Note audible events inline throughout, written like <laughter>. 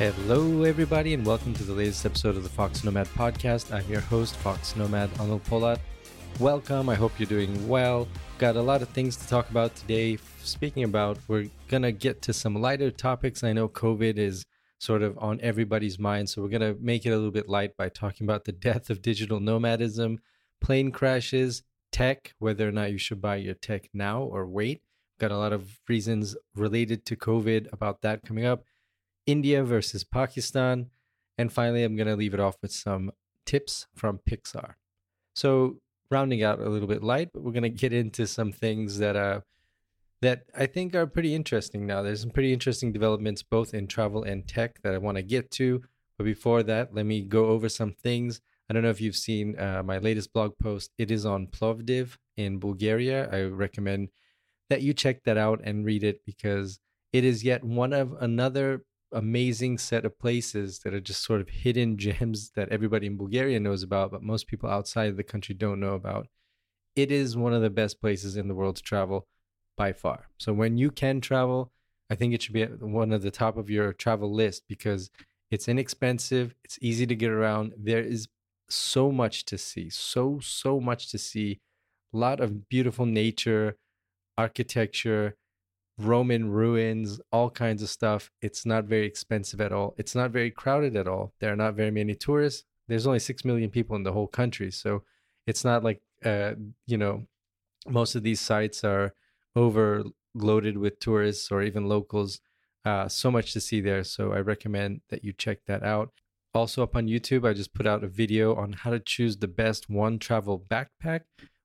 Hello, everybody, and welcome to the latest episode of the Fox Nomad podcast. I'm your host, Fox Nomad Anil Polat. Welcome. I hope you're doing well. Got a lot of things to talk about today. Speaking about, we're going to get to some lighter topics. I know COVID is sort of on everybody's mind, so we're going to make it a little bit light by talking about the <laughs> death of digital nomadism, plane crashes, tech, whether or not you should buy your tech now or wait. Got a lot of reasons related to COVID about that coming up India versus Pakistan. And finally, I'm going to leave it off with some tips from Pixar. So, rounding out a little bit light, but we're going to get into some things that uh, that I think are pretty interesting now. There's some pretty interesting developments both in travel and tech that I want to get to. But before that, let me go over some things. I don't know if you've seen uh, my latest blog post. It is on Plovdiv in Bulgaria. I recommend that you check that out and read it because it is yet one of another amazing set of places that are just sort of hidden <laughs> gems that everybody in Bulgaria knows about, but most people outside of the country don't know about. It is one of the best places in the world to travel by far. So when you can travel, I think it should be one of the top of your travel list because it's inexpensive, it's easy to get around. There is so much to see, so so much to see. A lot of beautiful nature, architecture, Roman ruins, all kinds of stuff. It's not very expensive at all. It's not very crowded at all. There are not very many tourists. There's only 6 million people in the whole country. So it's not like, uh, you know, most of these sites are overloaded with tourists or even locals. Uh, so much to see there. So I recommend that you check that out. Also, up on YouTube, I just put out a video on how to choose the best one travel backpack,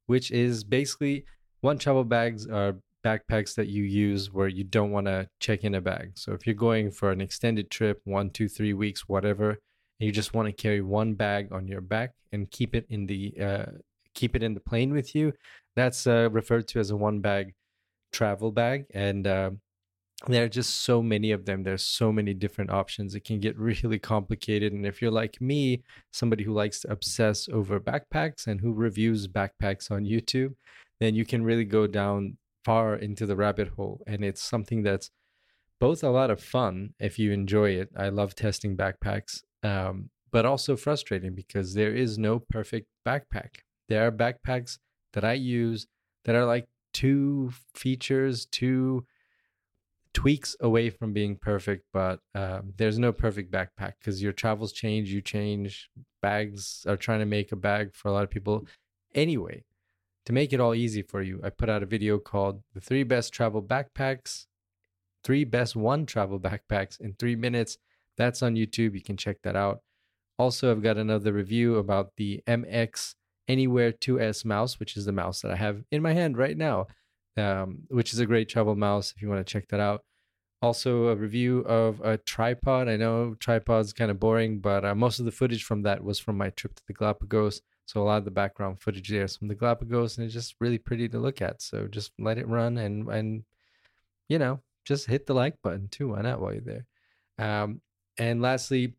which is basically one travel bags are backpacks that you use where you don't want to check in a bag. So if you're going for an extended trip, one, two, three weeks, whatever, and you just want to carry one bag on your back and keep it in the uh, keep it in the plane with you, that's uh, referred to as a one bag travel bag. And uh, there are just so many of them. There's so many different options. It can get <laughs> really complicated. And if you're like me, somebody who likes to obsess over backpacks and who reviews backpacks on YouTube, then you can really go down far into the rabbit hole. And it's something that's both a lot of fun if you enjoy it. I love testing backpacks, um, but also frustrating because there is no perfect backpack. There are backpacks that I use that are like two features, two tweaks away from being perfect, but um, there's no perfect backpack because your travels change, you change. Bags are trying to make a bag for a lot of people anyway to make it all easy for you, I put out a video called The Three Best Travel Backpacks, Three Best One Travel Backpacks in Three Minutes. That's on YouTube. You can check that out. Also, I've got another review about the MX Anywhere 2S mouse, which is the mouse that I have in my hand right now, um, which is a great travel mouse if you want to check that out. Also, a review of a tripod. I know tripod's kind of boring, but uh, most of the footage from that was from my trip to the Galapagos. So a lot of the background footage there is from the Galapagos, and it's just really pretty to look at. So just let it run and and you know just hit the like button too. Why not while you're there? Um, and lastly,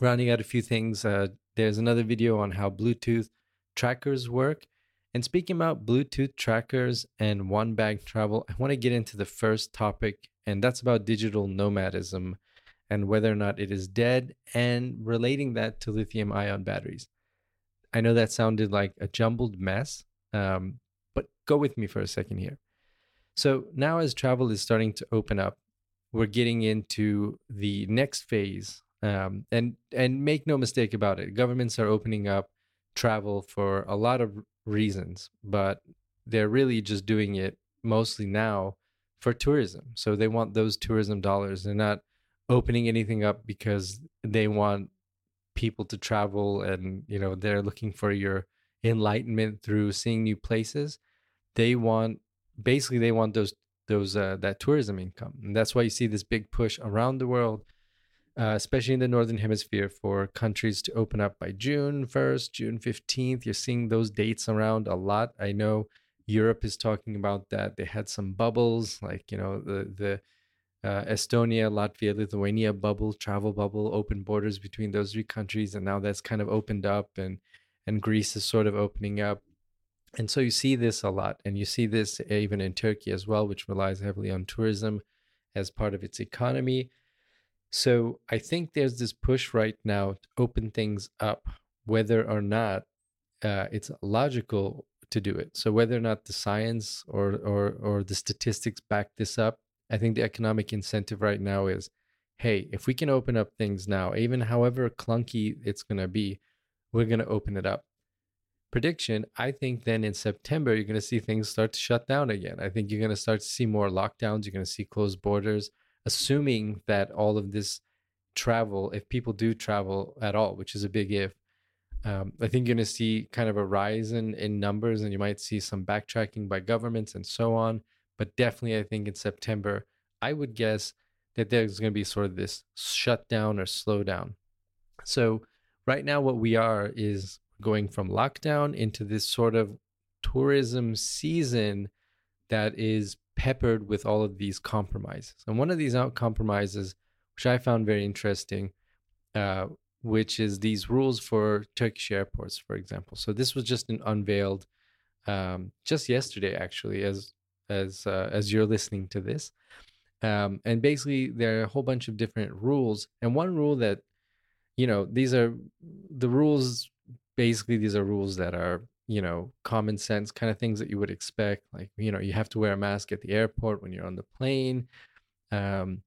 rounding out a few things, uh, there's another video on how Bluetooth trackers work. And speaking about Bluetooth trackers and one bag travel, I want to get into the first topic, and that's about digital nomadism and whether or not it is dead and relating that to lithium ion batteries. I know that sounded like a jumbled mess, um, but go with me for a second here. So now, as travel is starting to open up, we're getting into the next phase, um, and and make no mistake about it, governments are opening up travel for a lot of reasons, but they're really just doing it mostly now for tourism. So they want those tourism dollars. They're not opening anything up because they want people to travel and you know they're looking for your enlightenment through seeing new places they want basically they want those those uh, that tourism income. And that's why you see this big push around the world uh, especially in the northern hemisphere for countries to open up by june 1st june 15th you're seeing those dates around a lot. I know europe is talking about that. They had some bubbles like you know the the uh, Estonia, Latvia, Lithuania bubble, travel bubble, open borders between those three countries, and now that's kind of opened up, and and Greece is sort of opening up, and so you see this a lot, and you see this even in Turkey as well, which relies heavily on tourism as part of its economy. So I think there's this push right now to open things up, whether or not uh, it's logical to do it. So whether or not the science or or or the statistics back this up, I think the economic incentive right now is, hey, if we can open up things now, even however clunky it's gonna be, we're gonna open it up. Prediction, I think then in September you're gonna see things start to shut down again. I think you're gonna start to see more lockdowns, you're gonna see closed borders, assuming that all of this travel, if people do travel at all, which is a big if, um, I think you're going to see kind of a rise in, in numbers and you might see some backtracking by governments and so on. But definitely, I think in September, I would guess that there's going to be sort of this shutdown or slowdown. So, right now, what we are is going from lockdown into this sort of tourism season that is peppered with all of these compromises. And one of these out compromises, which I found very interesting, uh, which is these rules for Turkish airports, for example. So this was just an unveiled um, just yesterday, actually, as as uh, as you're listening to this. Um, and basically, there are a whole bunch of different rules. And one rule that, you know, these are the rules. Basically, these are rules that are you know common sense kind of things that you would expect. Like you know, you have to wear a mask at the airport when you're on the plane, um,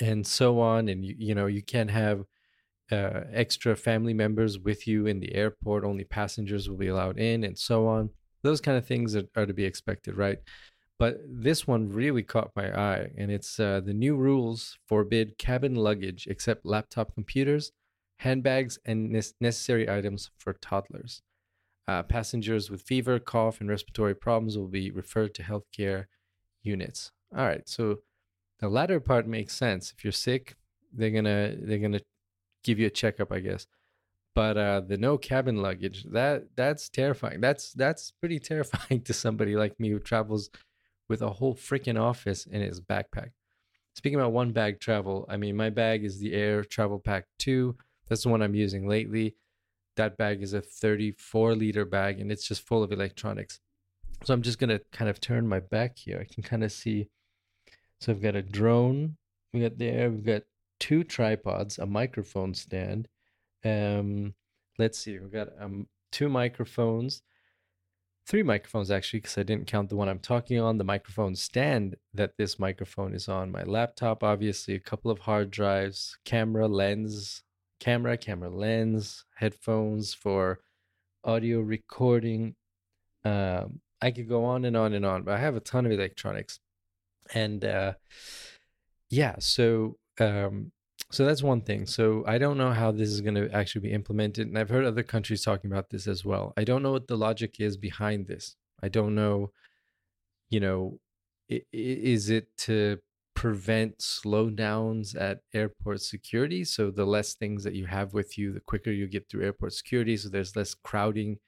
and so on. And you you know you can't have uh, extra family members with you in the airport. Only passengers will be allowed in, and so on. Those kind of things are, are to be expected, right? But this one really caught my eye, and it's uh, the new rules forbid cabin luggage except laptop computers, handbags, and ne- necessary items for toddlers. Uh, passengers with fever, cough, and respiratory problems will be referred to healthcare units. All right, so the latter part makes sense. If you're sick, they're gonna they're gonna give you a checkup, I guess. But uh, the no cabin luggage that that's terrifying. That's that's pretty <laughs> terrifying to somebody like me who travels with a whole freaking office in his backpack. Speaking about one bag travel, I mean my bag is the Aer Travel Pack Two. That's the one I'm using lately. That bag is a 34 liter bag and it's just full of electronics. So I'm just gonna kind of turn my back here. I can kind of see. So I've got a drone. We got there. We've got two tripods, a microphone stand. Um, let's see, we've got um, two microphones, three microphones actually, because I didn't count the one I'm talking on, the microphone stand that this microphone is on, my laptop, obviously, a couple of hard drives, camera, lens, camera, camera lens, headphones for audio recording. Um, I could go on and on and on, but I have a ton of electronics. And uh, yeah, so um, so that's one thing. So I don't know how this is going to actually be implemented, and I've heard other countries talking about this as well. I don't know what the logic is behind this. I don't know, you know, is it to prevent slowdowns at airport security? So the less things that you have with you, the quicker you get through airport security. So there's less crowding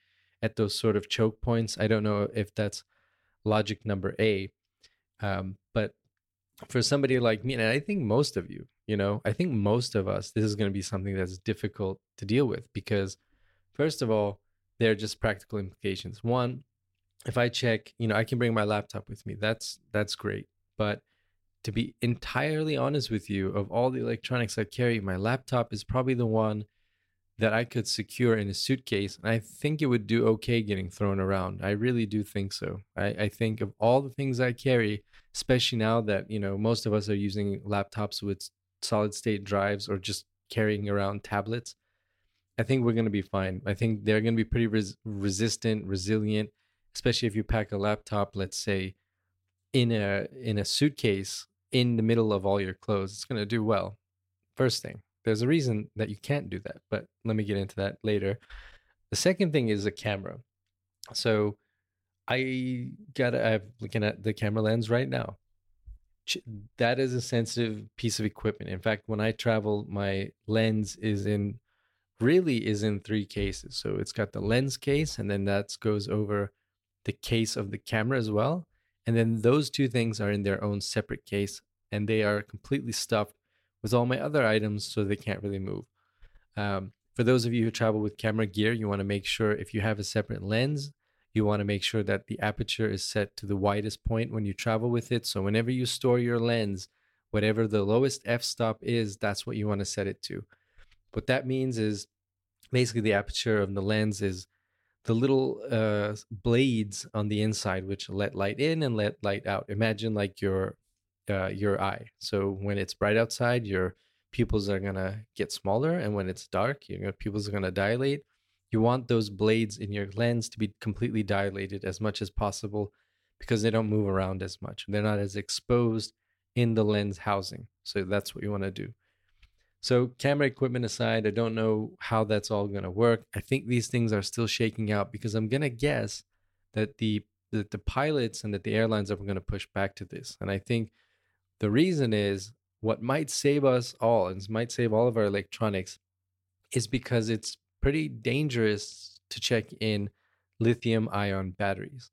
at those sort of choke points. I don't know if that's logic number A. Um, but for somebody like me, and I think most of you, you know, I think most of us, this is going to be something that's difficult to deal with because, first of all, there are just practical implications. One, if I check, you know, I can bring my laptop with me. That's that's great. But to be entirely honest with you, of all the electronics I carry, my laptop is probably the one that I could secure in a suitcase. And I think it would do okay getting thrown around. I really do think so. I, I think of all the things I carry, especially now that, you know, most of us are using laptops with solid state drives or just carrying around tablets. I think we're going to be fine. I think they're going to be pretty res- resistant, resilient, especially if you pack a laptop, let's say, in a in a suitcase in the middle of all your clothes. It's going to do well. First thing. There's a reason that you can't do that, but let me get into that later. The second thing is a camera. So I got I'm looking at the camera lens right now. That is a sensitive piece of equipment. In fact, when I travel, my lens is in really is in three cases. So it's got the lens case, and then that goes over the case of the camera as well. And then those two things are in their own separate case, and they are completely stuffed with all my other items so they can't really move. Um, for those of you who travel with camera gear, you want to make sure if you have a separate lens, you want to make sure that the aperture is set to the widest point when you travel with it. So whenever you store your lens, whatever the lowest f stop is, that's what you want to set it to. What that means is basically the aperture of the lens is the little uh, blades on the inside which let light in and let light out. Imagine like your uh, your eye. So when it's bright outside, your pupils are gonna get smaller, and when it's dark, your pupils are gonna dilate. You want those blades in your lens to be completely dilated as much as possible because they don't move around as much. They're not as exposed in the lens housing. So that's what you want to do. So, camera equipment aside, I don't know how that's all going to work. I think these things are still shaking out because I'm going to guess that the that the pilots and that the airlines are going to push back to this. And I think the reason is what might save us all and might save all of our electronics is because it's pretty dangerous to check in lithium ion batteries.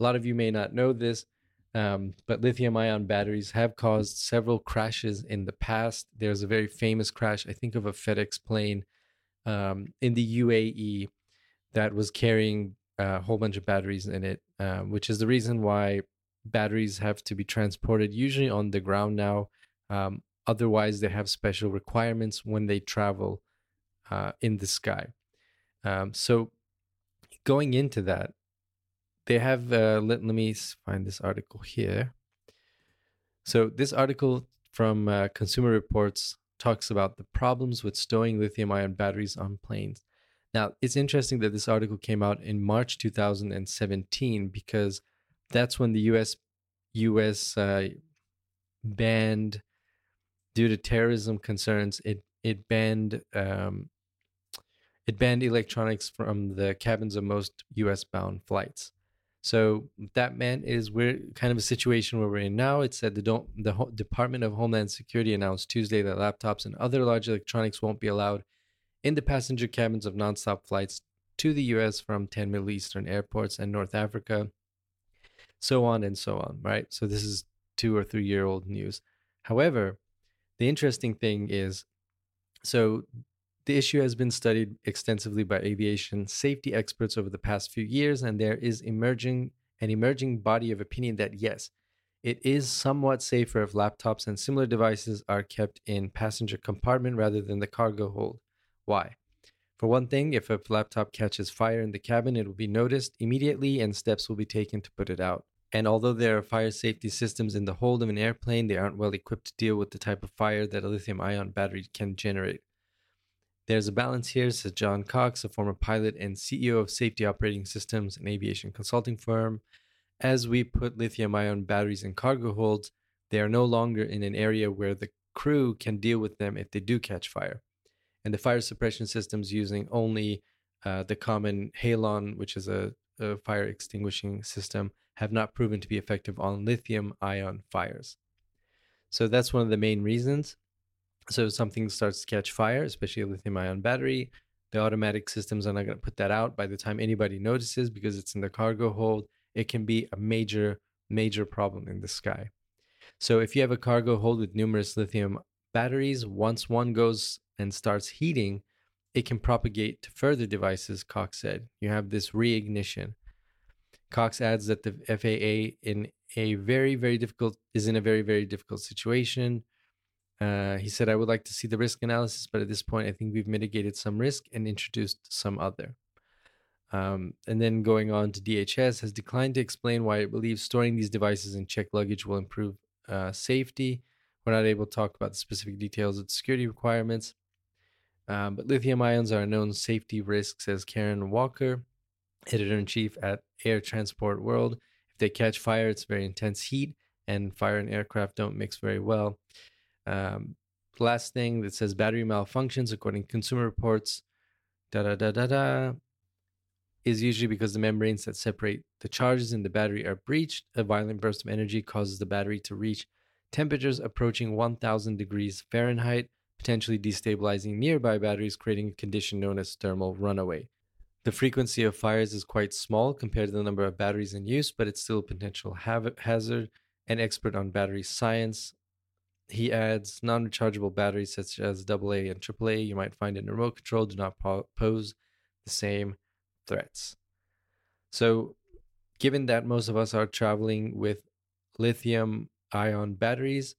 A lot of you may not know this, um, but lithium ion batteries have caused several crashes in the past. There's a very famous crash, I think, of a FedEx plane um, in the UAE that was carrying a whole bunch of batteries in it, uh, which is the reason why batteries have to be transported usually on the ground now. Um, otherwise, they have special requirements when they travel uh, in the sky. Um, so, going into that, they have uh, let, let me find this article here so this article from uh, consumer reports talks about the problems with stowing lithium ion batteries on planes now it's interesting that this article came out in march 2017 because that's when the us us uh, banned due to terrorism concerns it it banned um, it banned electronics from the cabins of most US bound flights. So that meant is we're kind of a situation where we're in now. It said the don't the Ho- Department of Homeland Security announced Tuesday that laptops and other large electronics won't be allowed in the passenger cabins of nonstop flights to the U.S. from 10 Middle Eastern airports and North Africa, so on and so on. Right. So this is two or three year old news. However, the interesting thing is, so the issue has been studied extensively by aviation safety experts over the past few years, and there is emerging an emerging body of opinion that yes, it is somewhat safer if laptops and similar devices are kept in passenger compartment rather than the cargo hold. Why? For one thing, if a laptop catches fire in the cabin, it will be noticed immediately and steps will be taken to put it out. And although there are fire safety systems in the hold of an airplane, they aren't well equipped to deal with the type of fire that a lithium ion battery can generate. There's a balance here, says John Cox, a former pilot and CEO of Safety Operating Systems, an aviation consulting firm. As we put lithium ion batteries in cargo holds, they are no longer in an area where the crew can deal with them if they do catch fire. And the fire suppression systems using only uh, the common halon, which is a, a fire extinguishing system, have not proven to be effective on lithium ion fires. So that's one of the main reasons. So if something starts to catch fire, especially a lithium ion battery, the automatic systems are not going to put that out by the time anybody notices because it's in the cargo hold. It can be a major, major problem in the sky. So if you have a cargo hold with numerous lithium batteries, once one goes and starts heating, it can propagate to further devices, Cox said. You have this reignition. Cox adds that the FAA in a very, very difficult is in a very, very difficult situation uh, he said, I would like to see the risk analysis, but at this point, I think we've mitigated some risk and introduced some other. Um, and then going on to DHS has declined to explain why it believes storing these devices in checked luggage will improve uh, safety. We're not able to talk about the specific details of the security requirements. Um, but lithium ions are a known safety risk, says Karen Walker, editor in chief at Air Transport World. If they catch fire, it's very intense heat, and fire and aircraft don't mix very well. Um, last thing that says battery malfunctions, according to consumer reports, da da da da da, is usually because the membranes that separate the charges in the battery are breached. A violent burst of energy causes the battery to reach temperatures approaching 1000 degrees Fahrenheit, potentially destabilizing nearby batteries, creating a condition known as thermal runaway. The frequency of fires is quite small compared to the number of batteries in use, but it's still a potential hazard. An expert on battery science he adds non rechargeable batteries such as AA and AAA you might find in remote control do not po- pose the same threats. So, given that most of us are traveling with lithium ion batteries,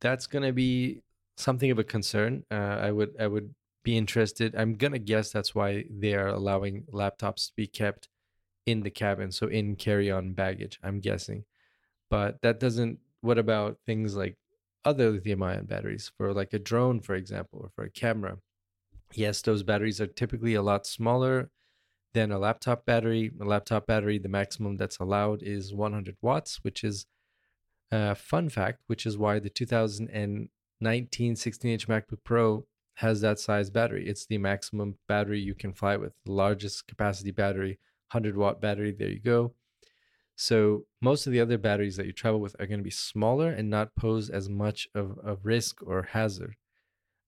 that's going to be something of a concern. Uh, I would I would be interested. I'm gonna guess that's why they are allowing laptops to be kept in the cabin, so in carry-on baggage. I'm guessing, but that doesn't. What about things like other lithium-ion batteries for like a drone, for example, or for a camera? Yes, those batteries are typically a lot smaller than a laptop battery. A laptop battery, the maximum that's allowed is 100 watts, which is a fun fact, which is why the 2019 16 inch MacBook Pro has that size battery. It's the maximum battery you can fly with, the largest capacity battery, 100 watt battery. There you go. So most of the other batteries that you travel with are going to be smaller and not pose as much of a risk or hazard,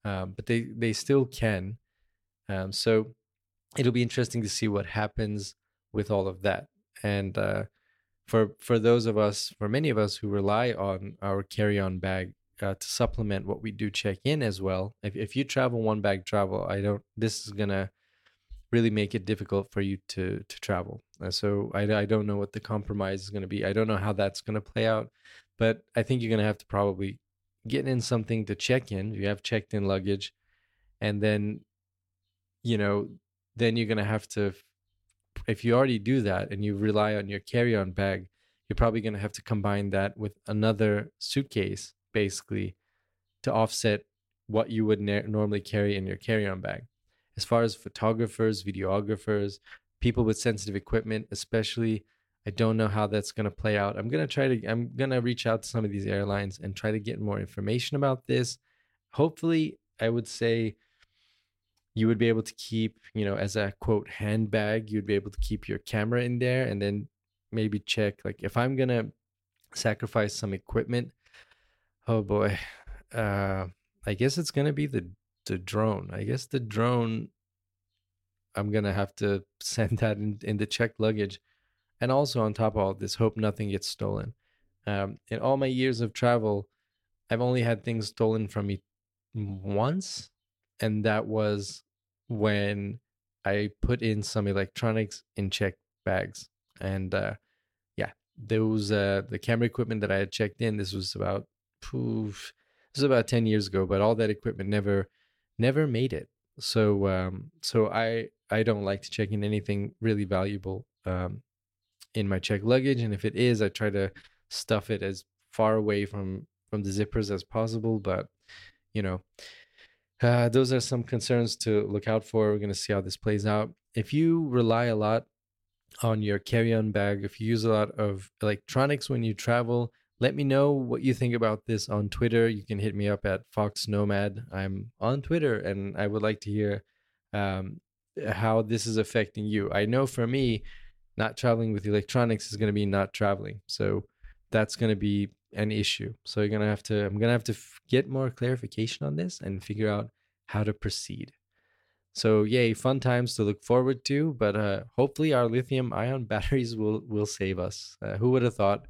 um, but they they still can. Um, so it'll be interesting to see what happens with all of that. And uh, for for those of us, for many of us who rely on our carry-on bag uh, to supplement what we do check in as well. If if you travel one bag travel, I don't. This is gonna really make it difficult for you to to travel. Uh, so I I don't know what the compromise is gonna be. I don't know how that's gonna play out, but I think you're gonna have to probably get in something to check in. You have checked in luggage, and then you know then you're gonna have to. If you already do that and you rely on your carry-on bag, you're probably going to have to combine that with another suitcase basically to offset what you would normally carry in your carry-on bag. As far as photographers, videographers, people with sensitive equipment, especially, I don't know how that's going to play out. I'm going to try to I'm going to reach out to some of these airlines and try to get more information about this. Hopefully, I would say you would be able to keep, you know, as a quote handbag, you'd be able to keep your camera in there and then maybe check like if I'm going to sacrifice some equipment Oh boy. Uh I guess it's gonna be the the drone. I guess the drone I'm gonna have to <laughs> send that in, in the checked luggage. And also on top of all this, hope nothing gets stolen. Um, in all my years of travel, I've only had things stolen from me once, and that was when I put in some electronics in checked bags. And uh, yeah, those uh, the camera equipment that I had checked in. This was about poof, this was about 10 years ago, but all that equipment never never made it. So um, so I I don't like to check in anything really valuable um, in my check luggage, and if it is, I try to stuff it as far away from from the zippers as possible. But you know, uh, those are some concerns to look out for. We're gonna see how this plays out. If you rely a lot on your carry-on bag, if you use a lot of electronics when you travel, let me know what you think about this on Twitter. You can hit me up at Fox Nomad. I'm on Twitter, and I would like to hear um, how this is affecting you. I know for me, not traveling with electronics is going to be not traveling, so that's going to be an issue. So you're going to have to. I'm going to have to f- get more clarification on this and figure out how to proceed. So yay, fun times to look forward to. But uh, hopefully, our lithium-ion <laughs> batteries will will save us. Uh, who would have thought?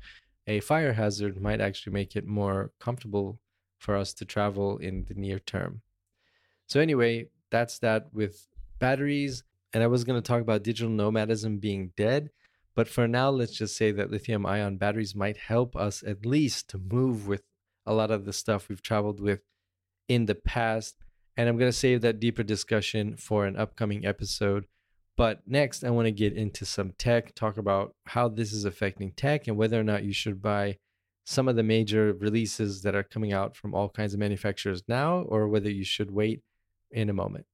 A fire hazard might actually make it more comfortable for us to travel in the near term. So, anyway, that's that with batteries. And I was going to talk about digital nomadism being dead. But for now, let's just say that lithium ion batteries might help us at least to move with a lot of the stuff we've traveled with in the past. And I'm going to save that deeper discussion for an upcoming episode but next, I want to get into some tech, talk about how this is affecting tech and whether or not you should buy some of the major releases that are coming out from all kinds of manufacturers now or whether you should wait in a moment.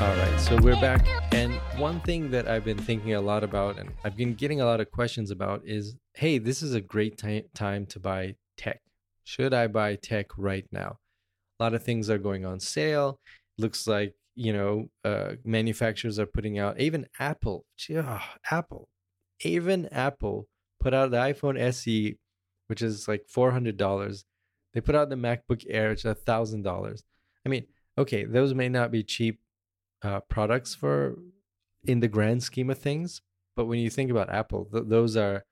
All right, so we're back. And one thing that I've been thinking a lot about and I've been getting a lot of questions about is hey, this is a great t- time to buy tech. Should I buy tech right now? A lot of things are going on sale. Looks like you know uh, manufacturers are putting out even apple oh, apple even apple put out the iphone se which is like $400 they put out the macbook air which is $1000 i mean okay those may not be cheap uh, products for in the grand scheme of things but when you think about apple th- those are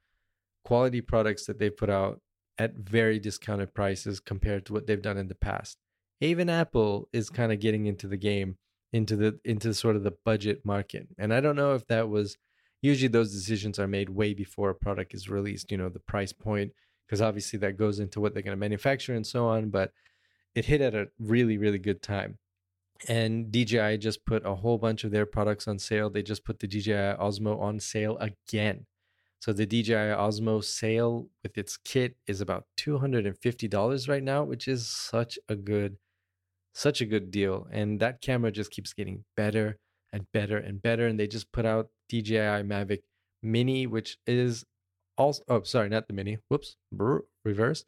quality products that they put out at very discounted prices compared to what they've done in the past. Even apple is kind of getting into the game into the into sort of the budget market. And I don't know if that was usually those decisions are made way before a product is released. You know, the price point because obviously that goes into what they're going to manufacture and so on. But it hit at a really, really good time. And DJI just put a whole bunch of their products on sale. They just put the DJI Osmo on sale again. So the DJI Osmo sale with its kit is about $250 right now, which is such a good such a good deal and that camera just keeps getting better and better and better and they just put out DJI Mavic Mini which is also oh sorry not the mini whoops brr, reverse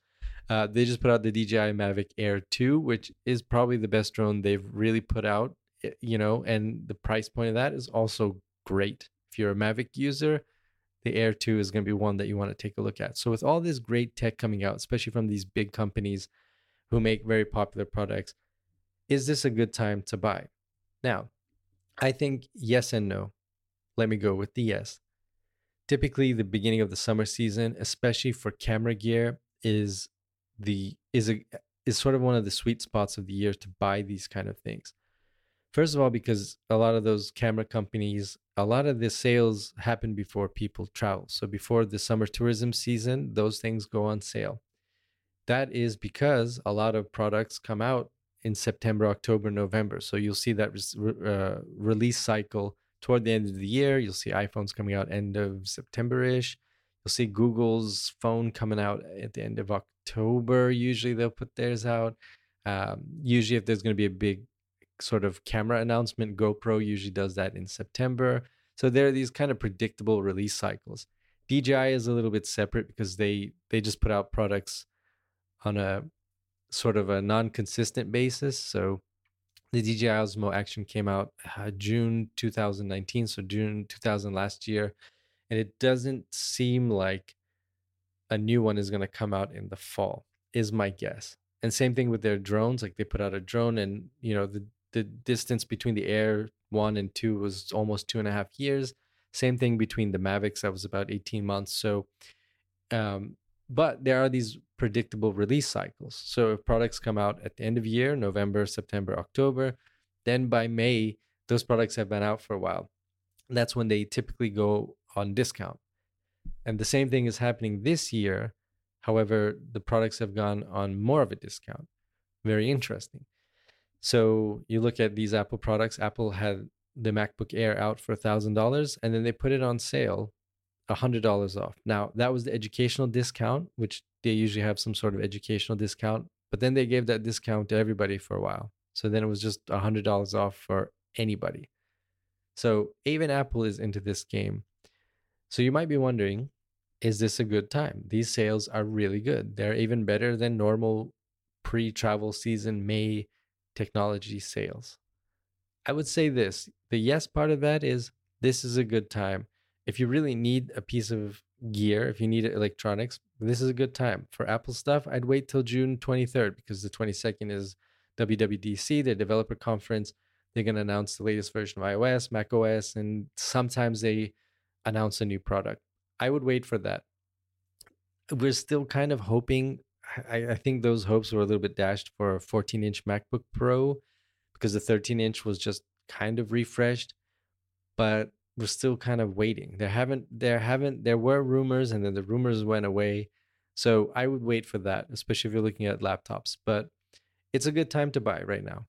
uh, they just put out the DJI Mavic Air 2 which is probably the best drone they've really put out you know and the price point of that is also great if you're a Mavic user the Air 2 is going to be one that you want to take a look at. So, with all this great tech coming out, especially from these big companies who make very popular products, is this a good time to buy? Now, I think yes and no. Let me go with the yes. Typically, the beginning of the summer season, especially for camera gear, is the is a is sort of one of the sweet spots of the year to buy these kind of things. First of all, because a lot of those camera companies a lot of the sales happen before people travel. So before the summer tourism season, those things go on sale. That is because a lot of products come out in September, October, November. So you'll see that uh, release cycle toward the end of the year. You'll see iPhones coming out end of September ish. You'll see Google's phone coming out at the end of October. Usually they'll put theirs out. Um, usually, if there's going to be a big sort of camera announcement. GoPro usually does that in September. So there are these kind of predictable release cycles. DJI is a little bit separate because they they just put out products on a sort of a non-consistent basis. So the DJI Osmo Action came out uh, June 2019, so June 2000 last year, and it doesn't seem like a new one is going to come out in the fall. Is my guess. And same thing with their drones. Like they put out a drone, and you know the the distance between the Air 1 and 2 was almost two and a half years. Same thing between the Mavics, that was about 18 months. So, um, but there are these predictable release cycles. So if products come out at the end of year, November, September, October, then by May, those products have been out for a while. That's when they typically go on discount. And the same thing is happening this year. However, the products have gone on more of a discount. Very interesting. So you look at these Apple products. Apple had the MacBook Air out for thousand dollars, and then they put it on sale, hundred dollars off. Now that was the educational discount, which they usually have some sort of educational discount. But then they gave that discount to everybody for a while. So then it was just hundred dollars off for anybody. So even Apple is into this game. So you might be wondering, is this a good time? These sales are really good. They're even better than normal pre-travel season May technology sales. I would say this the yes part of that is this is a good time. If you really need a piece of gear, if you need electronics, this is a good time. For Apple stuff, I'd wait till June 23rd because the 22nd is WWDC, the developer conference. They're going to announce the latest version of iOS, macOS, and sometimes they announce a new product. I would wait for that. We're still kind of hoping I, I think those hopes were a little bit dashed for a 14 inch MacBook Pro because the 13 inch was just kind of refreshed, but we're still kind of waiting. There haven't there haven't there were rumors and then the rumors went away. So I would wait for that, especially if you're looking at laptops. But it's a good time to buy right now.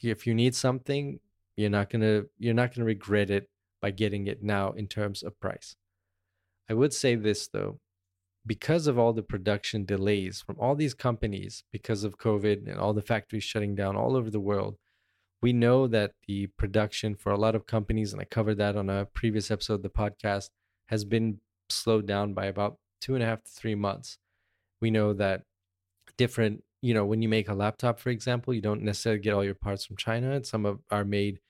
If you need something, you're not gonna you're not gonna regret it by getting it now in terms of price. I would say this though, because of all the production delays from all these companies because of COVID and all the factories shutting down all over the world, we know that the production for a lot of companies, and I covered that on a previous episode of the podcast, has been slowed down by about two and a half to three months. We know that different, you know, when you make a laptop, for example, you don't necessarily get all your parts from China. And some of are made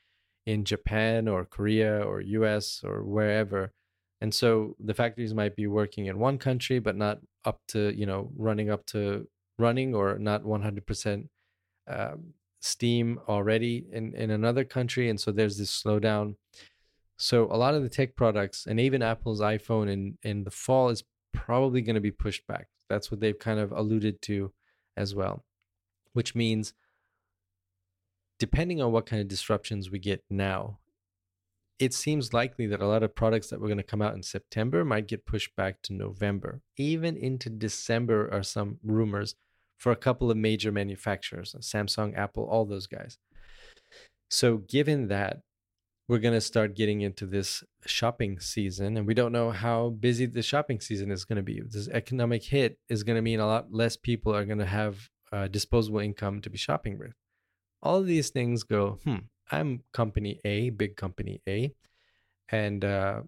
in Japan or Korea or US or wherever and so the factories might be working in one country but not up to you know running up to running or not 100% um, steam already in, in another country and so there's this slowdown so a lot of the tech products and even apple's iphone in, in the fall is probably going to be pushed back that's what they've kind of alluded to as well which means depending on what kind of disruptions we get now it seems likely that a lot of products that were going to come out in September might get pushed back to November. Even into December are some rumors for a couple of major manufacturers Samsung, Apple, all those guys. So, given that, we're going to start getting into this shopping season, and we don't know how busy the shopping season is going to be. This economic hit is going to mean a lot less people are going to have uh, disposable income to be shopping with. All of these things go, hmm, I'm company A, big company A, and uh,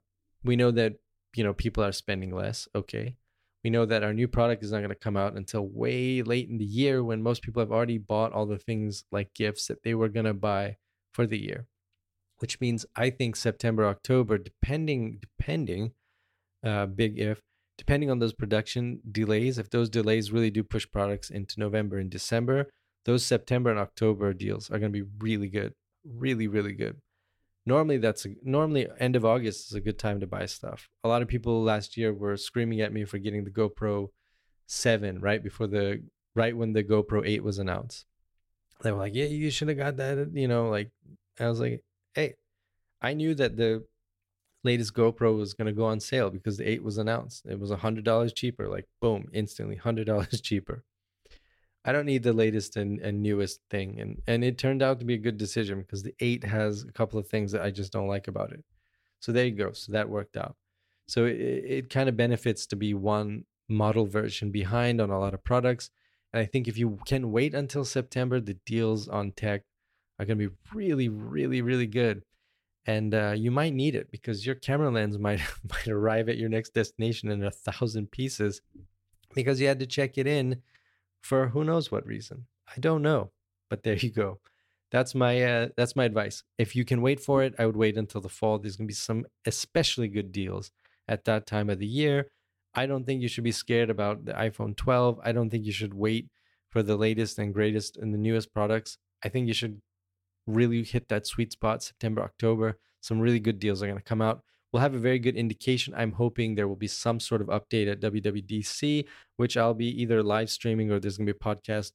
we know that you know people are spending less. Okay, we know that our new product is not going to come out until way late in the year when most people have already bought all the things like gifts that they were going to buy for the year which means i think september october depending depending uh, big if depending on those production delays if those delays really do push products into november and december those september and october deals are going to be really good really really good normally that's a, normally end of august is a good time to buy stuff. A lot of people last year were screaming at me for getting the gopro 7 right before the right when the gopro 8 was announced. They were like yeah you should have got that you know like i was like hey i knew that the latest gopro was going to go on sale because the 8 was announced. It was a hundred dollars cheaper like boom instantly hundred dollars <laughs> cheaper I don't need the latest and, and newest thing. And and it turned out to be a good decision because the eight has a couple of things that I just don't like about it. So there you go. So that worked out. So it, it kind of benefits to be one model version behind on a lot of products. And I think if you can wait until September, the deals on tech are going to be really, really, really good. And uh, you might need it because your camera lens <laughs> might might arrive at your next destination in a thousand pieces because you had to check it in for who knows what reason. I don't know, but there you go. That's my uh, that's my advice. If you can wait for it, I would wait until the fall. There's gonna be some especially good deals at that time of the year. I don't think you should be scared about the iPhone 12. I don't think you should wait for the latest and greatest and the newest products. I think you should really hit that sweet spot September, October. Some really good deals are going to come out we'll have a very good indication. I'm hoping there will be some sort of update at WWDC, which I'll be either live streaming or there's going to be a podcast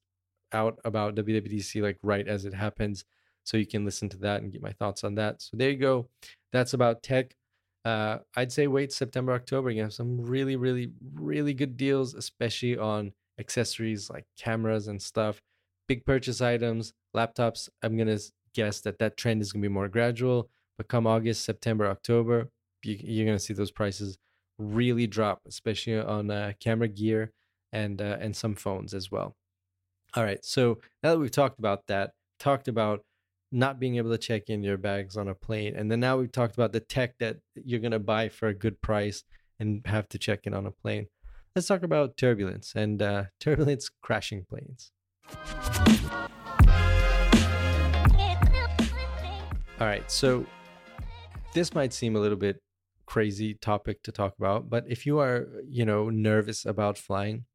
out about WWDC like right as it happens. So you can listen to that and get my thoughts on that. So there you go. That's about tech. Uh, I'd say wait September, October. You have some really, really, really good deals, especially on accessories like cameras and stuff. Big purchase items, laptops. I'm going to guess that that trend is going to be more gradual. But come August, September, October, you, are going to see those prices really drop, especially on uh, camera gear and uh, and some phones as well. All right, so now that we've talked about that, talked about not being able to check in your bags on a plane, and then now we've talked about the tech that you're going to buy for a good price and have to check in on a plane. Let's talk about turbulence and uh, <laughs> turbulence crashing planes. All right, so this might seem a little bit crazy topic to talk about, but if you are, you know, nervous about flying,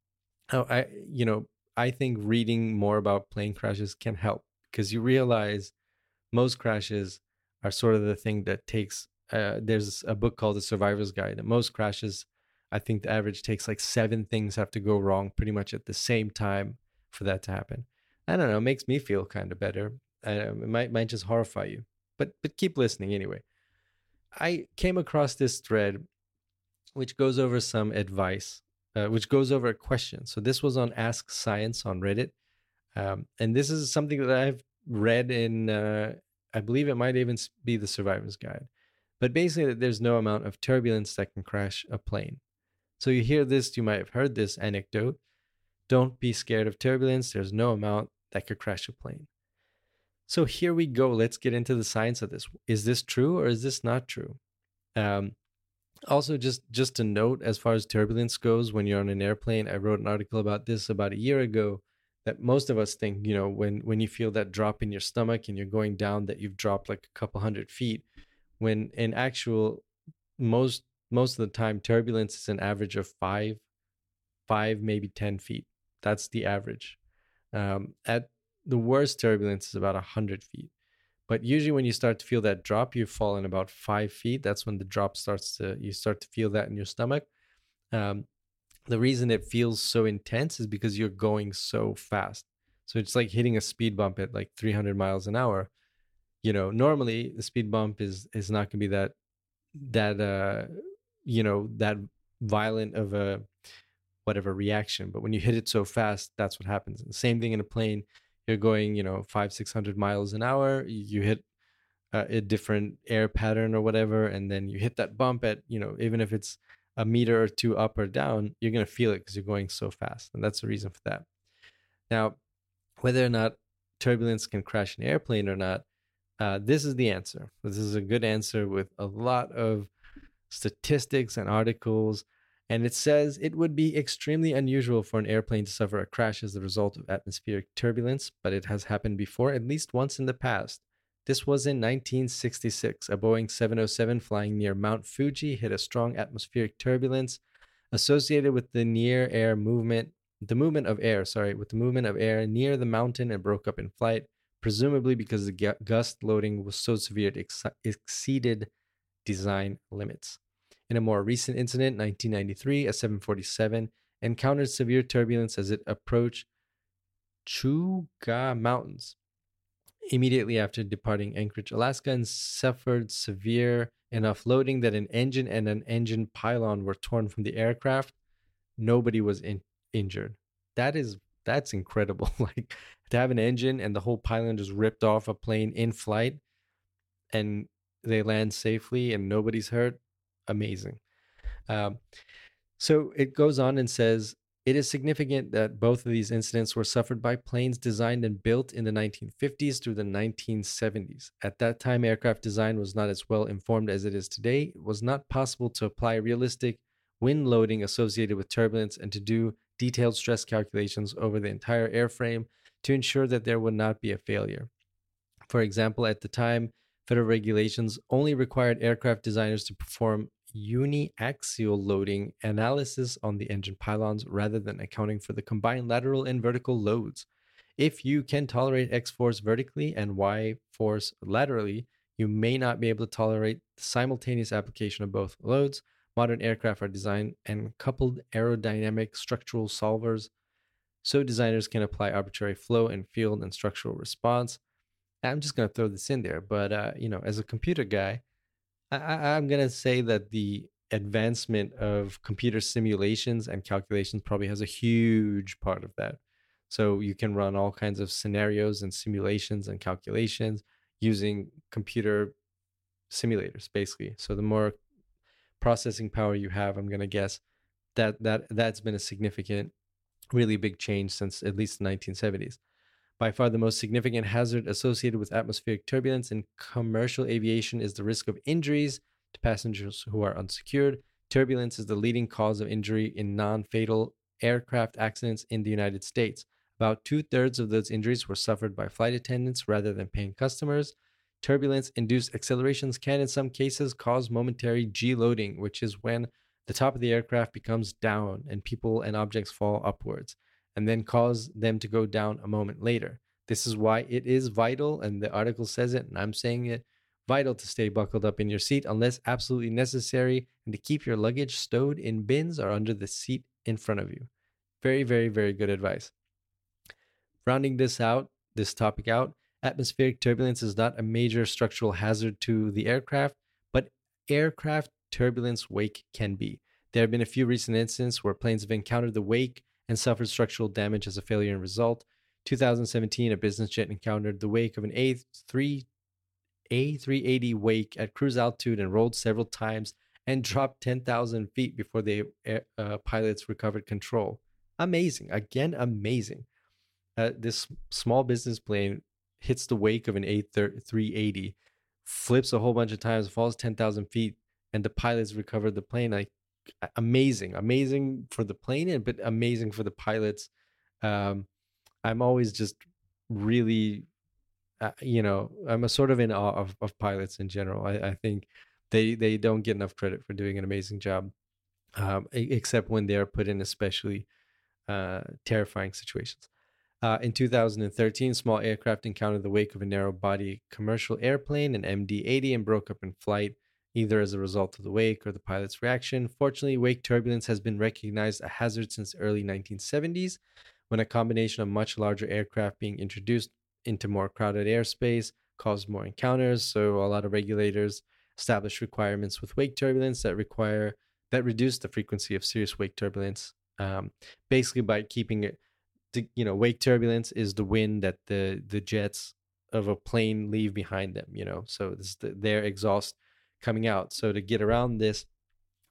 I, you know, I think reading more about plane crashes can help because you realize most crashes are sort of the thing that takes. Uh, there's a book called The Survivor's Guide, most crashes, I think the average takes like seven things have to go wrong pretty much at the same time for that to happen. I don't know, it makes me feel kind of better. Uh, it might might just horrify you, but but keep listening anyway. I came across this thread which goes over some advice, uh, which goes over a question. So this was on Ask Science on Reddit. Um, and this is something that I've read in, uh, I believe it might even be the Survivor's Guide. But basically, there's no amount of turbulence that can crash a plane. So you hear this, you might have heard this anecdote. Don't be scared of turbulence. There's no amount that could crash a plane. So here we go. Let's get into the science of this. Is this true or is this not true? Um, also, just just a note as far as turbulence goes, when you're on an airplane, I wrote an article about this about a year ago. That most of us think, you know, when when you feel that drop in your stomach and you're going down, that you've dropped like a couple hundred feet. When in actual, most most of the time, turbulence is an average of five, five maybe ten feet. That's the average. Um, at the worst turbulence is about 100 feet. But usually, when you start to feel that drop, you fall in about five feet. That's when the drop starts to, you start to feel that in your stomach. Um, the reason it feels so intense is because you're going so fast. So it's like hitting a speed bump at like 300 miles an hour. you know, normally the speed bump is is not going to be that that uh you know that violent of a whatever reaction but when you hit it so fast that's what happens and same thing in a plane you're going you know five six hundred miles an hour you hit uh, a different air pattern or whatever and then you hit that bump at you know even if it's a meter or two up or down you're going to feel it because you're going so fast and that's the reason for that. Now whether or not turbulence can crash an airplane or not uh, this is the answer. This is a good answer with a lot of statistics and articles and it says it would be extremely unusual for an airplane to suffer a crash as the result of atmospheric turbulence, but it has happened before at least once in the past. This was in 1966. A Boeing 707 flying near Mount Fuji hit a strong atmospheric turbulence associated with the near air movement, the movement of air, sorry, with the movement of air near the mountain and broke up in flight, presumably because the gust loading was so severe it ex- exceeded design limits. In a more recent incident, 1993, a 747 encountered severe turbulence as it approached Chugach Mountains. Immediately after departing Anchorage, Alaska, and suffered severe enough loading that an engine and an engine pylon were torn from the aircraft. Nobody was in- injured. That is that's incredible. <laughs> like to have an engine and the whole pylon just ripped off a plane in flight and they land safely and nobody's hurt amazing. Um, so it goes on and says it is significant that both of these incidents were suffered by planes designed and built in the 1950s through the 1970s. At that time, aircraft design was not as well informed as it is today. It was not possible to apply realistic wind loading associated with turbulence and to do detailed stress calculations over the entire airframe to ensure that there would not be a failure. For example, at the time, Federal regulations only required aircraft designers to perform uniaxial loading analysis on the engine pylons rather than accounting for the combined lateral and vertical loads. If you can tolerate X force vertically and Y force laterally, you may not be able to tolerate the simultaneous application of both loads. Modern aircraft are designed and coupled aerodynamic structural solvers, so designers can apply arbitrary flow and field and structural response I'm just going to throw this in there, but uh, you know, as a computer guy, I, am to say that the advancement of computer simulations and calculations probably has a huge part of that. So you can run all kinds of scenarios and simulations and calculations using computer simulators, basically. So the more processing power you have, I'm to guess that that that's been a significant, really big change since at least the 1970s. By far, the most significant hazard associated with atmospheric turbulence in commercial aviation is the risk of injuries to passengers who are unsecured. Turbulence is the leading cause of injury in non fatal aircraft accidents in the United States. About two thirds of those injuries were suffered by flight attendants rather than paying customers. Turbulence induced accelerations can, in some cases, cause momentary G loading, which is when the top of the aircraft becomes down and people and objects fall upwards and then cause them to go down a moment later. This is why it is vital, and the article says it, and I'm saying it vital to stay buckled up in your seat unless absolutely necessary, and to keep your luggage stowed in bins or under the seat in front of you. Very, very, very good advice. Rounding this out, this topic out, atmospheric turbulence is not a major structural hazard to the aircraft, but aircraft turbulence wake can be. There have been a few recent incidents where planes have encountered the wake and suffered structural damage as a failure and result. 2017, a business jet encountered the wake of an A3 A380 wake at cruise altitude and rolled several times and dropped 10,000 feet before the uh, pilots recovered control. Amazing. Again, amazing. Uh, this small business plane hits the wake of an A380, flips a whole bunch of times, falls 10,000 feet, and the pilots recovered the plane. Like, amazing, amazing for the plane, but amazing for the pilots. Um, I'm always just really, uh, you know, I'm a sort of in awe of, of pilots in general. I, I think they they don't get enough credit for doing an amazing job, um, except when they're put in especially uh, terrifying situations. Uh, in 2013, small aircraft encountered the wake of a narrow body commercial airplane, an MD 80, and broke up in flight either as a result of the wake or the pilot's reaction. Fortunately, wake turbulence has been recognized a hazard since early 1970s when a combination of much larger aircraft being introduced into more crowded airspace caused more encounters. So a lot of regulators established requirements with wake turbulence that require that reduce the frequency of serious wake turbulence. Um, basically, by keeping it, the, you know, wake turbulence is the wind that the the jets of a plane leave behind them. You know, so this is the, their exhaust coming out. So to get around this,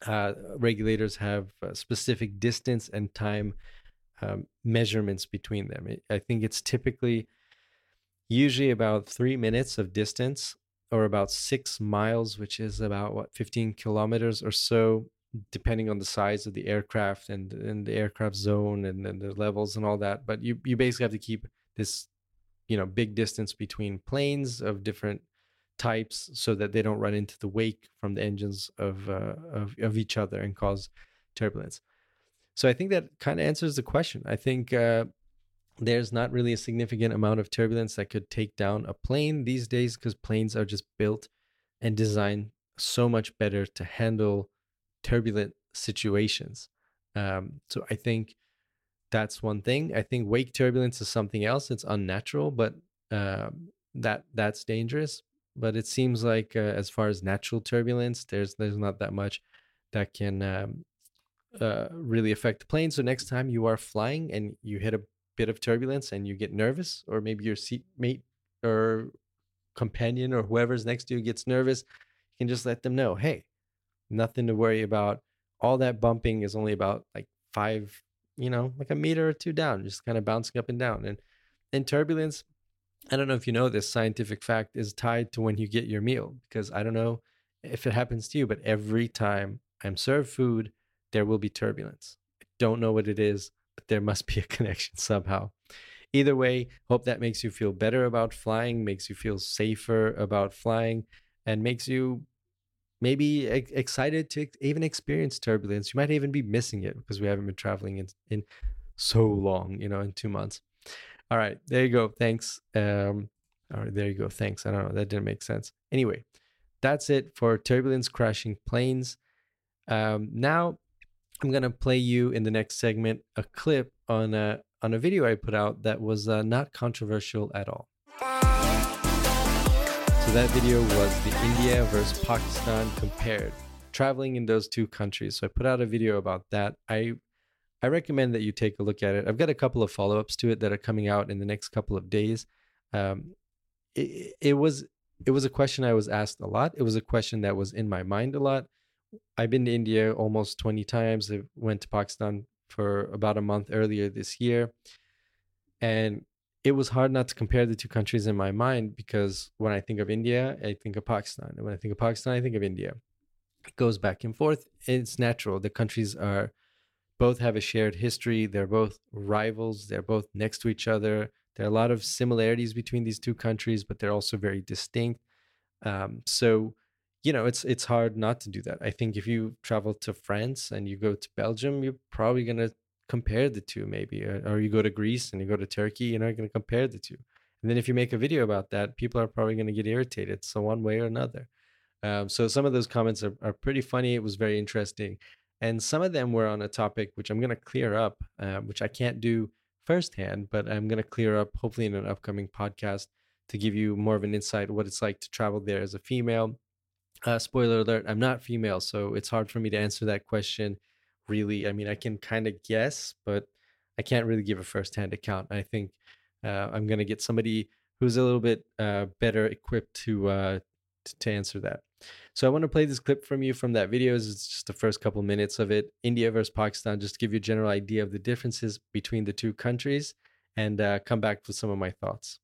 uh, regulators have specific distance and time um, measurements between them. I think it's typically usually about three minutes of distance or about six miles, which is about what 15 kilometers or so, depending on the size of the aircraft and, and the aircraft zone and, and the levels and all that. But you, you basically have to keep this, you know, big distance between planes of different types so that they don't run into the wake from the engines of, uh, of, of each other and cause turbulence. So I think that kind of answers the question. I think uh, there's not really a significant amount of turbulence that could take down a plane these days because planes are just built and designed so much better to handle turbulent situations. Um, so I think that's one thing. I think wake turbulence is something else. It's unnatural, but uh, that that's dangerous. But it seems like uh, as far as natural turbulence, there's there's not that much that can um, uh, really affect the plane. So next time you are flying and you hit a bit of turbulence and you get nervous, or maybe your seatmate or companion or whoever's next to you gets nervous, you can just let them know, hey, nothing to worry about. All that bumping is only about like five, you know, like a meter or two down, just kind of bouncing up and down. And in turbulence, I don't know if you know this scientific fact is tied to when you get your meal because I don't know if it happens to you, but every time I'm served food, there will be turbulence. I don't know what it is, but there must <laughs> be a connection somehow. Either way, hope that makes you feel better about flying, makes you feel safer about flying, and makes you maybe excited to even experience turbulence. You might even be missing it because we haven't been traveling in, in so long, you know, in two months. All right, there you go. Thanks. Um, all right, there you go. Thanks. I don't know. That didn't make sense. Anyway, that's it for turbulence crashing planes. Um, now I'm gonna play you in the next segment a clip on a on a video I put out that was uh, not controversial at all. So that video was the India versus Pakistan compared, traveling in those two countries. So I put out a video about that. I I recommend that you take a look at it. I've got a couple of follow ups to it that are coming out in the next couple of days. Um, it, it was it was a question I was asked a lot. It was a question that was in my mind a lot. I've been to India almost 20 times. I went to Pakistan for about a month earlier this year. And it was hard not to compare the two countries in my mind because when I think of India, I think of Pakistan. And when I think of Pakistan, I think of India. It goes back and forth. It's natural. The countries are both have a shared history. They're both rivals. They're both next to each other. There are a lot of similarities between these two countries, but they're also very distinct. Um, so you know it's it's hard not to do that i think if you travel to france and you go to belgium you're probably going to compare the two maybe or, or, you go to greece and you go to turkey you're not going to compare the two and then if you make a video about that people are probably going to get irritated so one way or another um, so some of those comments are, are pretty funny it was very interesting and some of them were on a topic which i'm going to clear up uh, which i can't do firsthand but i'm going to clear up hopefully in an upcoming podcast to give you more of an insight what it's like to travel there as a female uh, spoiler alert, I'm not female, so it's hard for me to answer that question really. I mean, I can kind of guess, but I can't really give a firsthand account. I think uh, I'm going to get somebody who's a little bit uh, better equipped to, uh, to, to answer that. So I want to play this clip from you from that video. It's just the first couple minutes of it. India versus Pakistan, just to give you a general idea of the differences between the two countries, and uh, come back with some of my thoughts.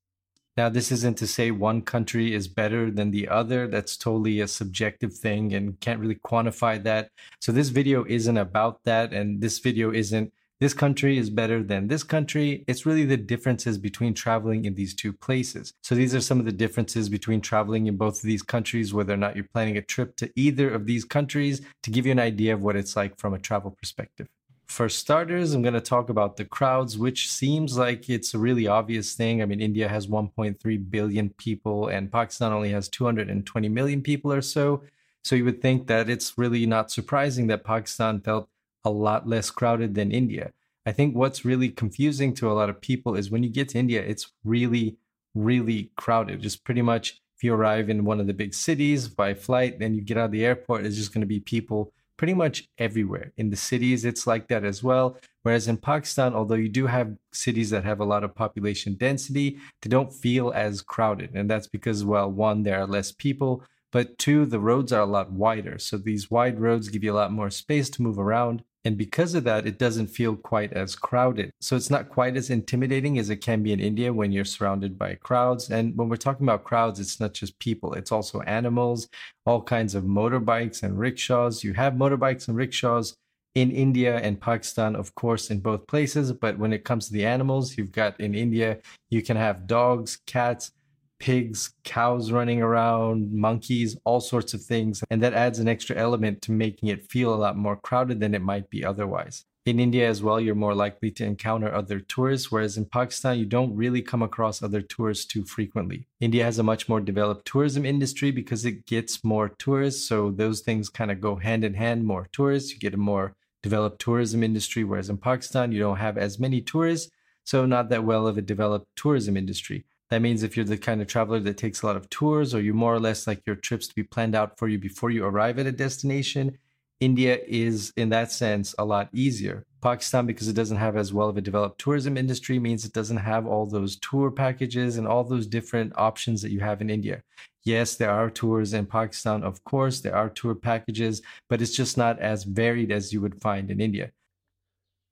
Now, this isn't to say one country is better than the other. That's totally a subjective thing and can't really quantify that. So, this video isn't about that. And this video isn't this country is better than this country. It's really the differences between traveling in these two places. So, these are some of the differences between traveling in both of these countries, whether or not you're planning a trip to either of these countries, to give you an idea of what it's like from a travel perspective. For starters, I'm going to talk about the crowds, which seems like it's a really obvious thing. I mean, India has 1.3 billion people and Pakistan only has 220 million people or so. So you would think that it's really not surprising that Pakistan felt a lot less crowded than India. I think what's really confusing to a lot of people is when you get to India, it's really, really crowded. Just pretty much if you arrive in one of the big cities by flight, then you get out of the airport, it's just going to be people pretty much everywhere. In the cities, it's like that as well. Whereas in Pakistan, although you do have cities that have a lot of population density, they don't feel as crowded. And that's because, well, one, there are less people, but two, the roads are a lot wider. So these wide roads give you a lot more space to move around. And because of that, it doesn't feel quite as crowded. So it's not quite as intimidating as it can be in India when you're surrounded by crowds. And when we're talking about crowds, it's not just people, it's also animals, all kinds of motorbikes and rickshaws. You have motorbikes and rickshaws in India and Pakistan, of course, in both places. But when it comes to the animals, you've got in India, you can have dogs, cats, pigs, cows running around, monkeys, all sorts of things. And that adds an extra element to making it feel a lot more crowded than it might be otherwise. In India as well, you're more likely to encounter other tourists, whereas in Pakistan, you don't really come across other tourists too frequently. India has a much more developed tourism industry because it gets more tourists. So those things kind of go hand in hand more tourists, you get a more developed tourism industry, whereas in Pakistan, you don't have as many tourists. So, not that well of a developed tourism industry. That means if you're the kind of traveler that takes a lot of tours, or you more or less like your trips to be planned out for you before you arrive at a destination, India is, in that sense, a lot easier. Pakistan, because it doesn't have as well of a developed tourism industry, means it doesn't have all those tour packages and all those different options that you have in India. Yes, there are tours in Pakistan, of course, there are tour packages, but it's just not as varied as you would find in India.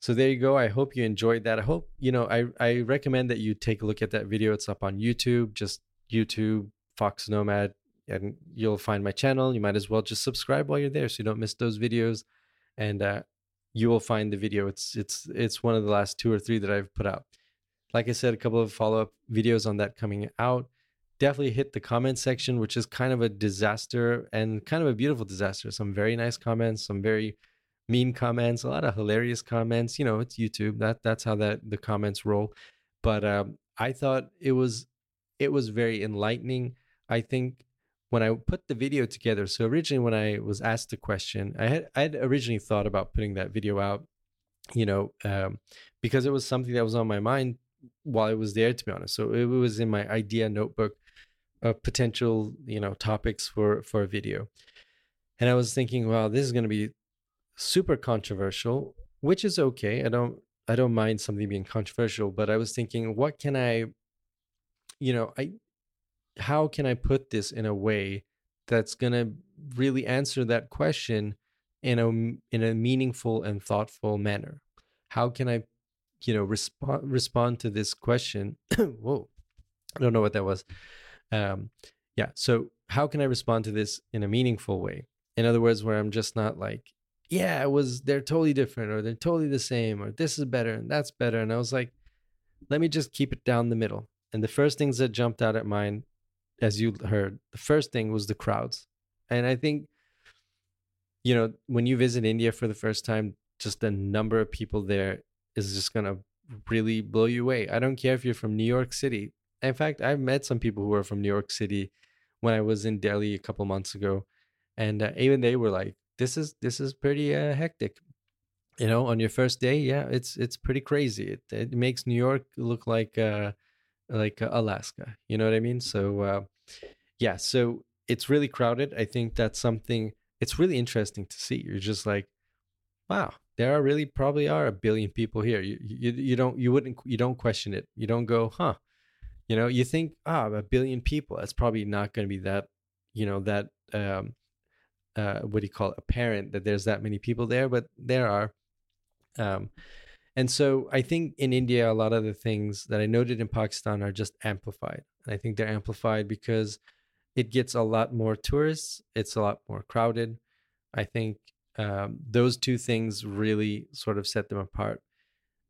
So there you go. I hope you enjoyed that. I hope, you know, I, I recommend that you take a look at that video. It's up on YouTube, just YouTube, Fox Nomad, and you'll find my channel. You might as well just subscribe while you're there so you don't miss those videos. And uh, you will find the video. It's it's it's one of the last two or three that I've put out. Like I said, a couple of follow-up videos on that coming out. Definitely hit the comment section, which is kind of a disaster and kind of a beautiful disaster. Some very nice comments, some very mean comments, a lot of hilarious comments. You know, it's YouTube. That that's how that the comments roll. But um, I thought it was it was very enlightening. I think when I put the video together. So originally, when I was asked the question, I had I had originally thought about putting that video out. You know, um, because it was something that was on my mind while I was there. To be honest, so it was in my idea notebook of potential you know topics for for a video. And I was thinking, well, this is going to be super controversial, which is okay. I don't I don't mind something being controversial, but I was thinking, what can I, you know, I how can I put this in a way that's gonna really answer that question in a in a meaningful and thoughtful manner? How can I, you know, respond respond to this question? <coughs> Whoa, I don't know what that was. Um, yeah. So how can I respond to this in a meaningful way? In other words, where I'm just not like yeah, it was they're totally different or they're totally the same or this is better and that's better. And I was like, let me just keep it down the middle. And the first things that jumped out at mine, as you heard, the first thing was the crowds. And I think, you know, when you visit India for the first time, just the number of people there is just gonna really blow you away. I don't care if you're from New York City. In fact, I've met some people who are from New York City when I was in Delhi a couple months ago, and uh, even they were like, this is this is pretty uh, hectic you know on your first day yeah it's it's pretty crazy. It, it makes new york look like uh like uh, alaska you know what i mean? So uh yeah so it's really crowded. I think that's something it's really interesting to see. You're just like wow there are really probably are a billion people here. You you, you don't you wouldn't you don't question it. You don't go huh you know? You think ah oh, a billion people that's probably not going to be that you know that um uh, what do you call it, apparent that there's that many people there, but there are. Um, and so I think in India, a lot of the things that I noted in Pakistan are just amplified. And I think they're amplified because it gets a lot more tourists, it's a lot more crowded. I think um, those two things really sort of set them apart.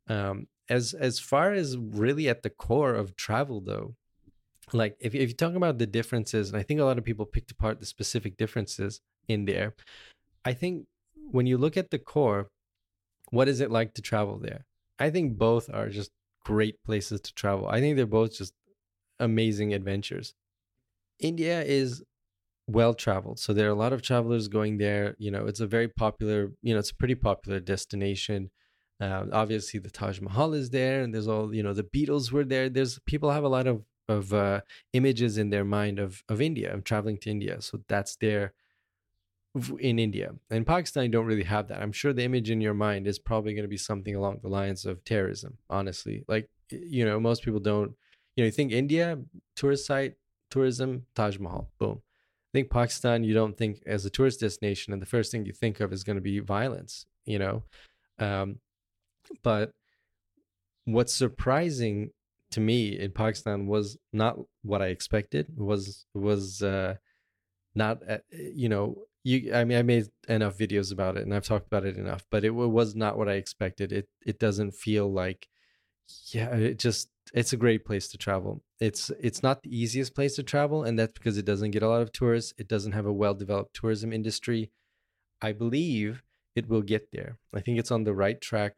Um, as as far as really at the core of travel, though, like if if you talk about the differences, and I think a lot of people picked apart the specific differences in there. I think when you look at the core, what is it like to travel there? I think both are just great places to travel. I think they're both just amazing adventures. India is well traveled. So there are a lot of travelers going there. You know, it's a very popular, you know, it's a pretty popular destination. Uh, obviously, the Taj Mahal is there, and there's all, you know, the Beatles were there. There's people have a lot of of uh, images in their mind of of India of traveling to India. So that's their in India. In Pakistan, you don't really have that. I'm sure the image in your mind is probably going to be something along the lines of terrorism. Honestly, like you know, most people don't. You know, you think India tourist site, tourism, Taj Mahal, boom. I think Pakistan, you don't think as a tourist destination, and the first thing you think of is going to be violence. You know, um, but what's surprising to me in Pakistan was not what I expected. Was was uh, not uh, you know you. I mean, I made enough videos about it and I've talked about it enough, but it was not what I expected. It it doesn't feel like yeah. It just it's a great place to travel. It's it's not the easiest place to travel, and that's because it doesn't get a lot of tourists. It doesn't have a well developed tourism industry. I believe it will get there. I think it's on the right track.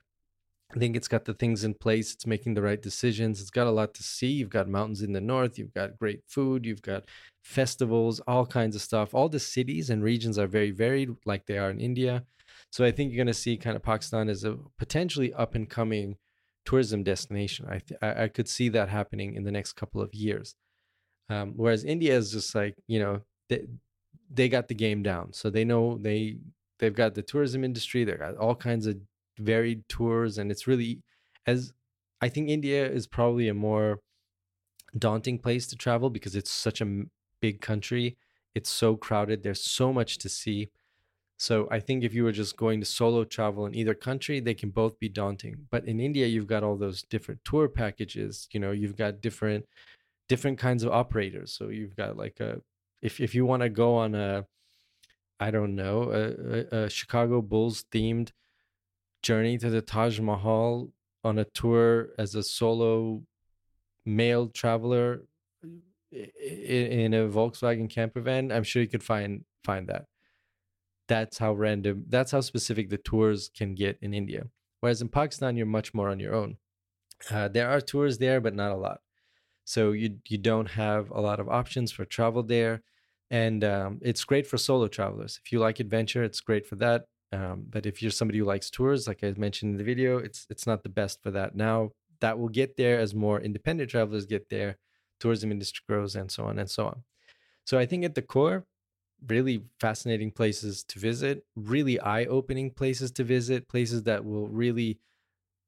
I think it's got the things in place. It's making the right decisions. It's got a lot to see. You've got mountains in the north. You've got great food. You've got festivals, all kinds of stuff. All the cities and regions are very varied, like they are in India. So I think you're going to see kind of Pakistan as a potentially up and coming tourism destination. I, th- I could see that happening in the next couple of years. Um, whereas India is just like you know they they got the game down, so they know they they've got the tourism industry. They've got all kinds of varied tours and it's really as I think India is probably a more daunting place to travel because it's such a big country. It's so crowded. There's so much to see. So I think if you were just going to solo travel in either country, they can both be daunting. But in India, you've got all those different tour packages. You know, you've got different different kinds of operators. So you've got like a if if you want to go on a I don't know a, a, a Chicago Bulls themed journey to the Taj Mahal on a tour as a solo male traveler in a Volkswagen camper van, I'm sure you could find find that. That's how random. That's how specific the tours can get in India. Whereas in Pakistan, you're much more on your own. Uh, there are tours there, but not a lot. So you you don't have a lot of options for travel there, and um, it's great for solo travelers. If you like adventure, it's great for that. Um, but if you're somebody who likes tours, like I mentioned in the video, it's it's not the best for that. Now that will get there as more independent travelers get there, tourism industry grows, and so on and so on. So I think at the core, really fascinating places to visit, really eye-opening places to visit, places that will really,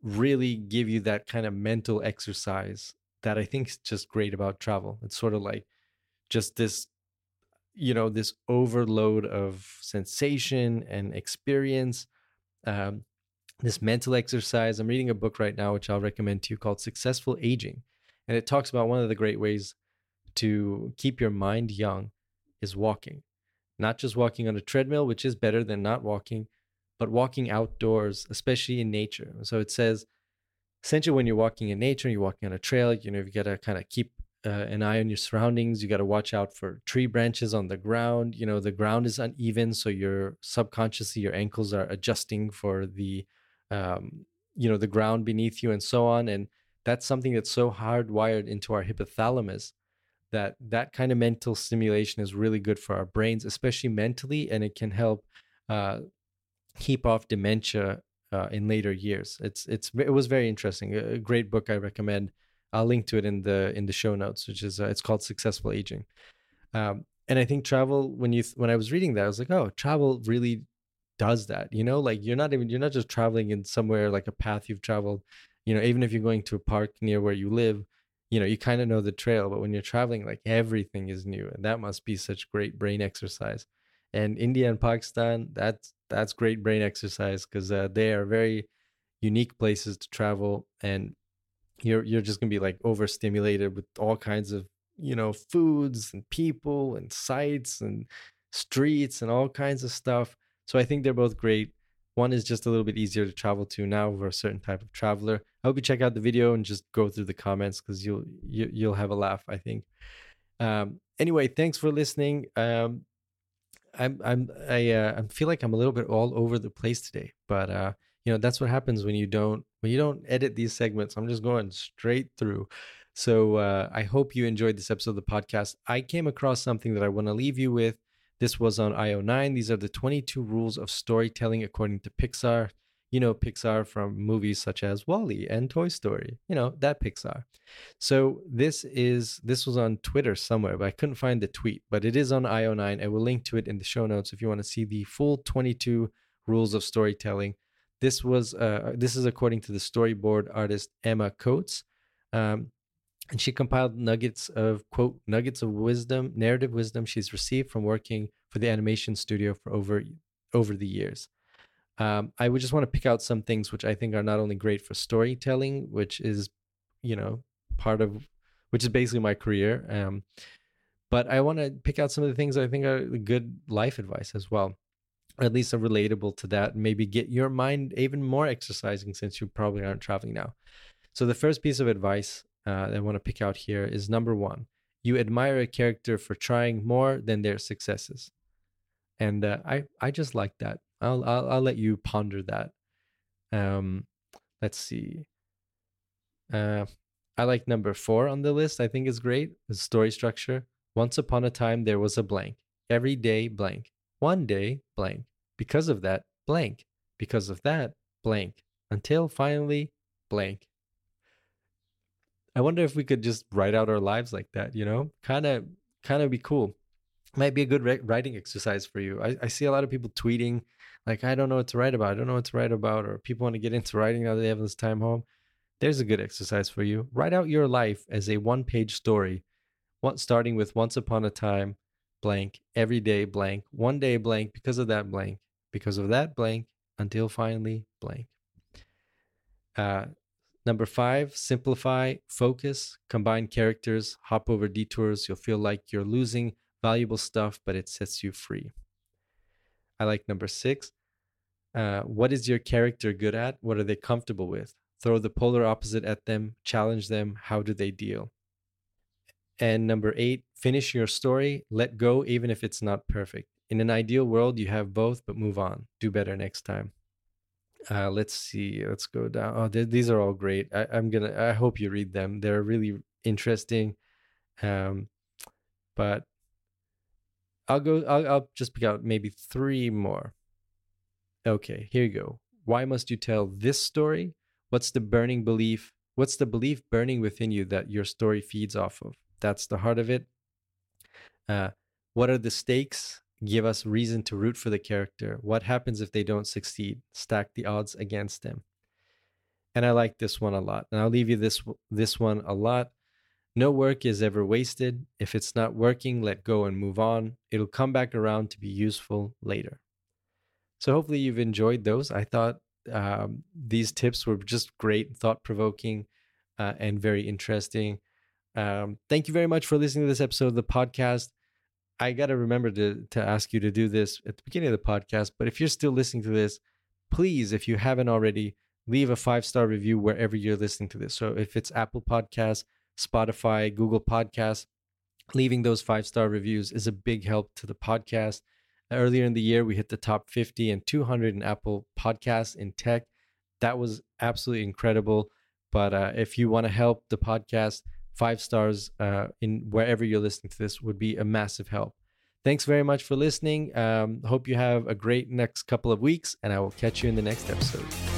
really give you that kind of mental exercise that I think is just great about travel. It's sort of like just this you know this overload of sensation and experience um, this mental exercise. I'm reading a book right now which i'll recommend to you called successful aging and it talks about one of the great ways to keep your mind young is walking. Not just walking on a treadmill which is better than not walking but walking outdoors especially in nature. So it says essentially when you're walking in nature you're walking on a trail you know you've got to kind of keep uh, an eye on your surroundings. You got to watch out for tree branches on the ground. You know, the ground is uneven, so your subconsciously your ankles are adjusting for the, um, you know, the ground beneath you and so on. And that's something that's so hardwired into our hypothalamus that that kind of mental stimulation is really good for our brains, especially mentally, and it can help uh, keep off dementia uh, in later years. It's it's it was very interesting. A great book I recommend. I'll link to it in the in the show notes, which is uh, it's called Successful Aging. Um, and I think travel when you when I was reading that, I was like, oh, travel really does that. You know, like you're not even you're not just traveling in somewhere like a path you've traveled. You know, even if you're going to a park near where you live, you know, you kind of know the trail. But when you're traveling, like everything is new, and that must be such great brain exercise. And India and Pakistan, that's that's great brain exercise because uh, they are very unique places to travel and you're you're just gonna be like overstimulated with all kinds of you know foods and people and sights and streets and all kinds of stuff. So i think they're both great. One is just a little bit easier to travel to now for a certain type of traveler. I hope you check out the video and just go through the comments because you'll you, will you will have a laugh i think. Um anyway thanks for listening. Um i'm i'm i uh, i feel like i'm a little bit all over the place today but uh you know that's what happens when you don't when you don't edit these segments i'm just going straight through so uh, i hope you enjoyed this episode of the podcast i came across something that i want to leave you with this was on io9 these are the 22 rules of storytelling according to pixar you know Pixar from movies such as WALL-E and Toy Story. You know that Pixar. So this is this was on Twitter somewhere, but I couldn't find the tweet. But it is on IO9. I will link to it in the show notes if you want to see the full 22 rules of storytelling. This was uh, this is according to the storyboard artist Emma Coats. Um, and she compiled nuggets of quote nuggets of wisdom narrative wisdom she's received from working for the animation studio for over over the years um, I would just want to pick out some things which I think are not only great for storytelling, which is, you know, part of, which is basically my career. Um, but I want to pick out some of the things I think are good life advice as well, or at least are relatable to that. Maybe get your mind even more exercising since you probably aren't traveling now. So the first piece of advice uh, that I want to pick out here is number one: you admire a character for trying more than their successes, and uh, I I just like that. I'll, I'll I'll let you ponder that. Um, let's see. Uh, I like number four on the list. I think is great. The story structure. Once upon a time, there was a blank. Every day, blank. One day, blank. Because of that, blank. Because of that, blank. Until finally, blank. I wonder if we could just write out our lives like that. You know, kind of, kind of be cool. Might be a good writing exercise for you. I, I see a lot of people tweeting like I don't know what to write about. I don't know what to write about, or people want to get into writing now that they have this time home. There's a good exercise for you. Write out your life as a one-page story, what starting with once upon a time, blank, every day blank, one day blank, because of that blank, because of that blank, until finally blank. Uh, number five, simplify, focus, combine characters, hop over detours. You'll feel like you're losing valuable stuff, but it sets you free. I like number six. Uh, what is your character good at? What are they comfortable with? Throw the polar opposite at them, challenge them. How do they deal? And number eight, finish your story. Let go, even if it's not perfect. In an ideal world, you have both, but move on. Do better next time. Uh, let's see. Let's go down. Oh, these are all great. I, am gonna. I hope you read them. They're really interesting. Um, but I'll go. I'll, I'll just pick out maybe three more. Okay, here you go. Why must you tell this story? What's the burning belief? What's the belief burning within you that your story feeds off of? That's the heart of it. Uh, what are the stakes? Give us reason to root for the character. What happens if they don't succeed? Stack the odds against them. And I like this one a lot. And I'll leave you this this one a lot. No work is ever wasted. If it's not working, let go and move on. It'll come back around to be useful later. So, hopefully, you've enjoyed those. I thought um, these tips were just great, thought provoking, uh, and very interesting. Um, thank you very much for listening to this episode of the podcast. I got to remember to, to ask you to do this at the beginning of the podcast. But if you're still listening to this, please, if you haven't already, leave a five star review wherever you're listening to this. So, if it's Apple Podcasts, Spotify, Google Podcasts. Leaving those five star reviews is a big help to the podcast. Earlier in the year, we hit the top 50 and 200 in Apple Podcasts in tech. That was absolutely incredible. But uh, if you want to help the podcast, five stars uh, in wherever you're listening to this would be a massive help. Thanks very much for listening. Um, hope you have a great next couple of weeks, and I will catch you in the next episode.